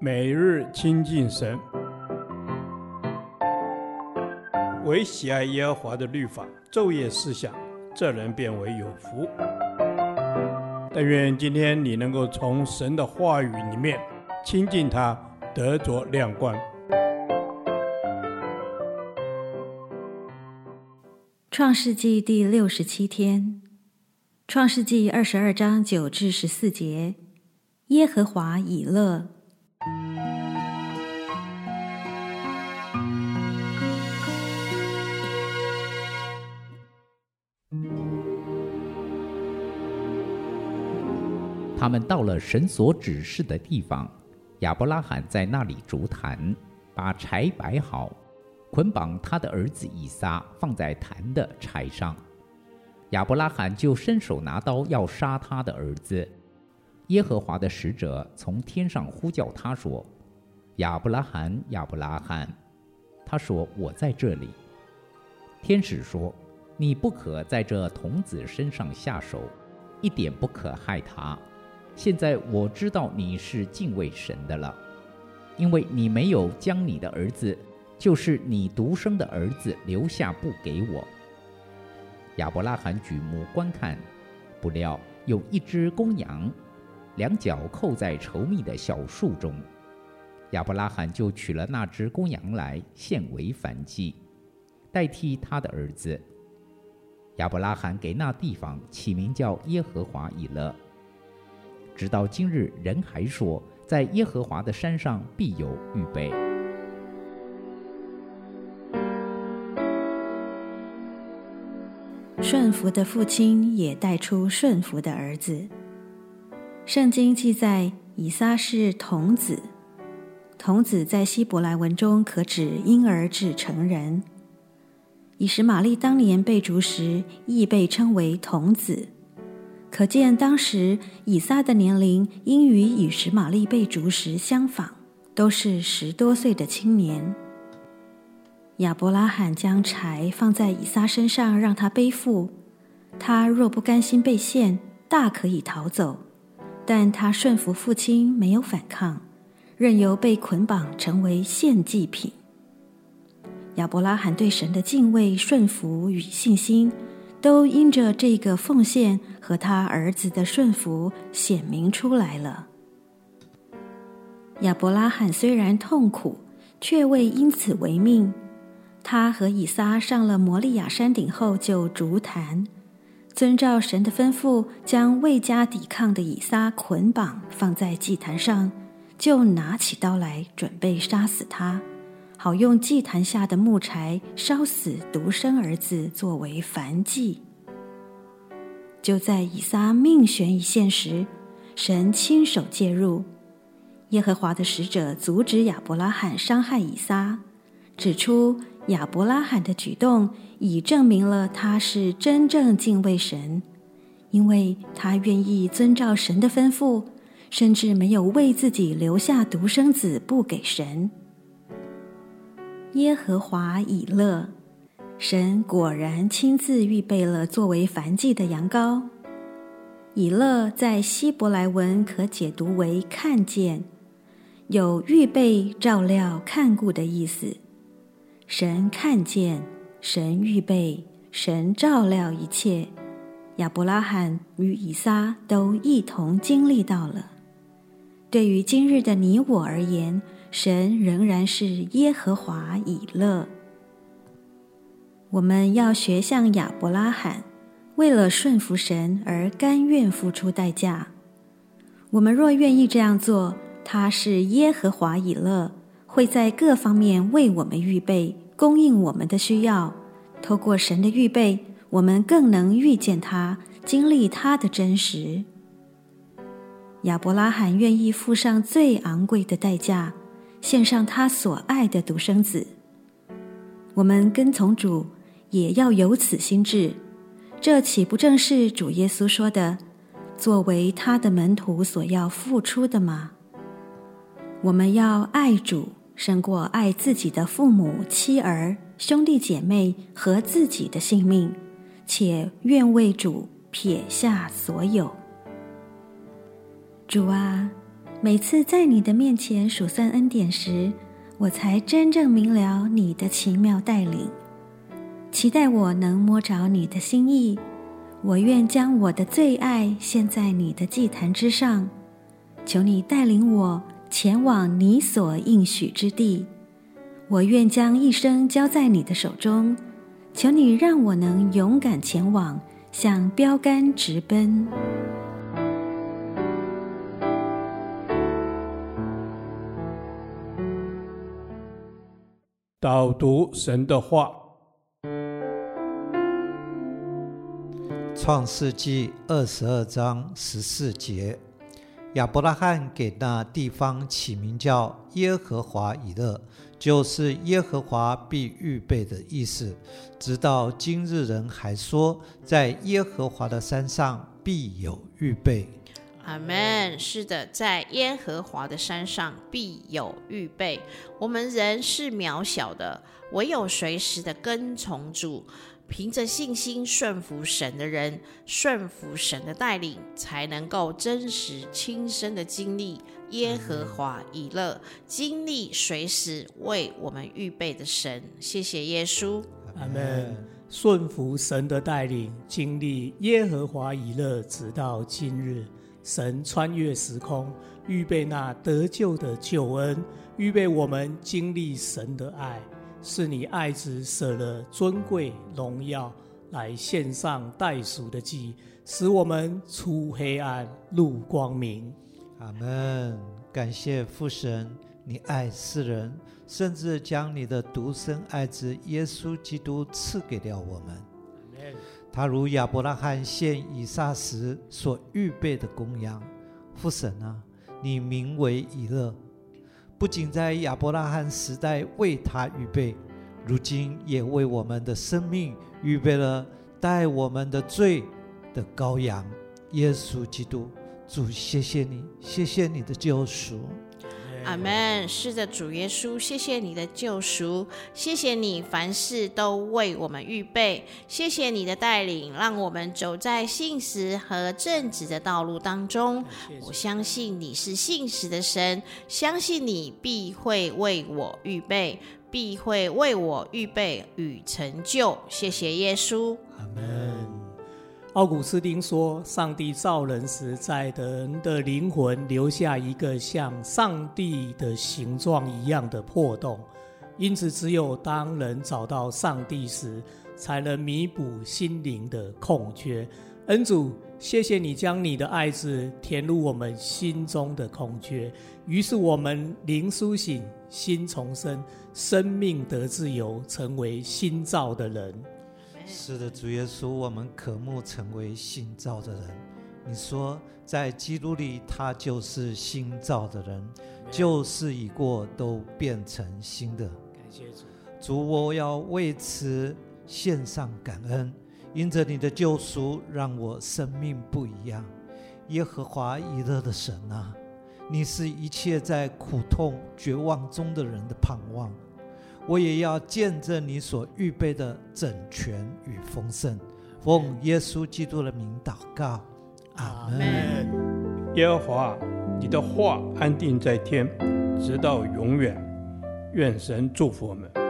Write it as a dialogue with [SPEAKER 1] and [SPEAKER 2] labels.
[SPEAKER 1] 每日亲近神，唯喜爱耶和华的律法，昼夜思想，这人便为有福。但愿今天你能够从神的话语里面亲近他，得着亮光。
[SPEAKER 2] 创世纪第六十七天，创世纪二十二章九至十四节，耶和华以勒。
[SPEAKER 3] 他们到了神所指示的地方，亚伯拉罕在那里筑坛，把柴摆好。捆绑他的儿子以撒，放在坛的柴上。亚伯拉罕就伸手拿刀要杀他的儿子。耶和华的使者从天上呼叫他说：“亚伯拉罕，亚伯拉罕。”他说：“我在这里。”天使说：“你不可在这童子身上下手，一点不可害他。现在我知道你是敬畏神的了，因为你没有将你的儿子。”就是你独生的儿子留下不给我。亚伯拉罕举目观看，不料有一只公羊，两脚扣在稠密的小树中。亚伯拉罕就取了那只公羊来献为燔祭，代替他的儿子。亚伯拉罕给那地方起名叫耶和华以勒。直到今日，人还说，在耶和华的山上必有预备。
[SPEAKER 2] 顺服的父亲也带出顺服的儿子。圣经记载，以撒是童子。童子在希伯来文中可指婴儿至成人。以实玛利当年被逐时，亦被称为童子，可见当时以撒的年龄应与以实玛利被逐时相仿，都是十多岁的青年。亚伯拉罕将柴放在以撒身上，让他背负。他若不甘心被献，大可以逃走，但他顺服父亲，没有反抗，任由被捆绑成为献祭品。亚伯拉罕对神的敬畏、顺服与信心，都因着这个奉献和他儿子的顺服显明出来了。亚伯拉罕虽然痛苦，却未因此违命。他和以撒上了摩利亚山顶后，就逐坛，遵照神的吩咐，将未加抵抗的以撒捆绑放在祭坛上，就拿起刀来准备杀死他，好用祭坛下的木柴烧死独生儿子作为燔祭。就在以撒命悬一线时，神亲手介入，耶和华的使者阻止亚伯拉罕伤害以撒，指出。亚伯拉罕的举动已证明了他是真正敬畏神，因为他愿意遵照神的吩咐，甚至没有为自己留下独生子不给神。耶和华以勒，神果然亲自预备了作为燔祭的羊羔。以勒在希伯来文可解读为看见，有预备、照料、看顾的意思。神看见，神预备，神照料一切。亚伯拉罕与以撒都一同经历到了。对于今日的你我而言，神仍然是耶和华以勒。我们要学像亚伯拉罕，为了顺服神而甘愿付出代价。我们若愿意这样做，他是耶和华以勒。会在各方面为我们预备，供应我们的需要。透过神的预备，我们更能遇见他，经历他的真实。亚伯拉罕愿意付上最昂贵的代价，献上他所爱的独生子。我们跟从主，也要有此心志。这岂不正是主耶稣说的，作为他的门徒所要付出的吗？我们要爱主。胜过爱自己的父母、妻儿、兄弟姐妹和自己的性命，且愿为主撇下所有。主啊，每次在你的面前数算恩典时，我才真正明了你的奇妙带领。期待我能摸着你的心意。我愿将我的最爱献在你的祭坛之上。求你带领我前往你所应许之地。我愿将一生交在你的手中。求你让我能勇敢前往，向标杆直奔。
[SPEAKER 1] 导读神的话，《
[SPEAKER 4] 创世纪》二十二章十四节，亚伯拉罕给那地方起名叫耶和华以勒，就是耶和华必预备的意思。直到今日，人还说，在耶和华的山上必有预备。
[SPEAKER 5] 阿门。是的，在耶和华的山上必有预备。我们人是渺小的，唯有随时的跟从主，凭着信心顺服神的人，顺服神的带领，才能够真实亲身的经历耶和华以乐，经历随时为我们预备的神。谢谢耶稣。
[SPEAKER 6] 阿门。顺服神的带领，经历耶和华以乐，直到今日。神穿越时空，预备那得救的救恩，预备我们经历神的爱，是你爱子舍了尊贵荣耀来献上代赎的祭，使我们出黑暗入光明。
[SPEAKER 4] 阿门。感谢父神，你爱世人，甚至将你的独生爱子耶稣基督赐给了我们。他如亚伯拉罕献以撒时所预备的公羊，父神啊，你名为以勒，不仅在亚伯拉罕时代为他预备，如今也为我们的生命预备了代我们的罪的羔羊耶稣基督。主，谢谢你，谢谢你的救赎。
[SPEAKER 5] 阿门。是的，主耶稣，谢谢你的救赎，谢谢你凡事都为我们预备，谢谢你的带领，让我们走在信实和正直的道路当中。我相信你是信实的神，相信你必会为我预备，必会为我预备与成就。谢谢耶稣。
[SPEAKER 6] 阿门。奥古斯丁说：“上帝造人时，在人的灵魂留下一个像上帝的形状一样的破洞，因此只有当人找到上帝时，才能弥补心灵的空缺。恩主，谢谢你将你的爱子填入我们心中的空缺，于是我们灵苏醒，心重生，生命得自由，成为新造的人。”
[SPEAKER 4] 是的，主耶稣，我们渴慕成为新造的人。你说，在基督里，他就是新造的人，旧事已过，都变成新的。
[SPEAKER 6] 感谢主，
[SPEAKER 4] 主，我要为此献上感恩。因着你的救赎，让我生命不一样。耶和华以勒的神啊，你是一切在苦痛绝望中的人的盼望。我也要见证你所预备的整全与丰盛，奉耶稣基督的名祷告，阿门。
[SPEAKER 1] 耶和华，你的话安定在天，直到永远。愿神祝福我们。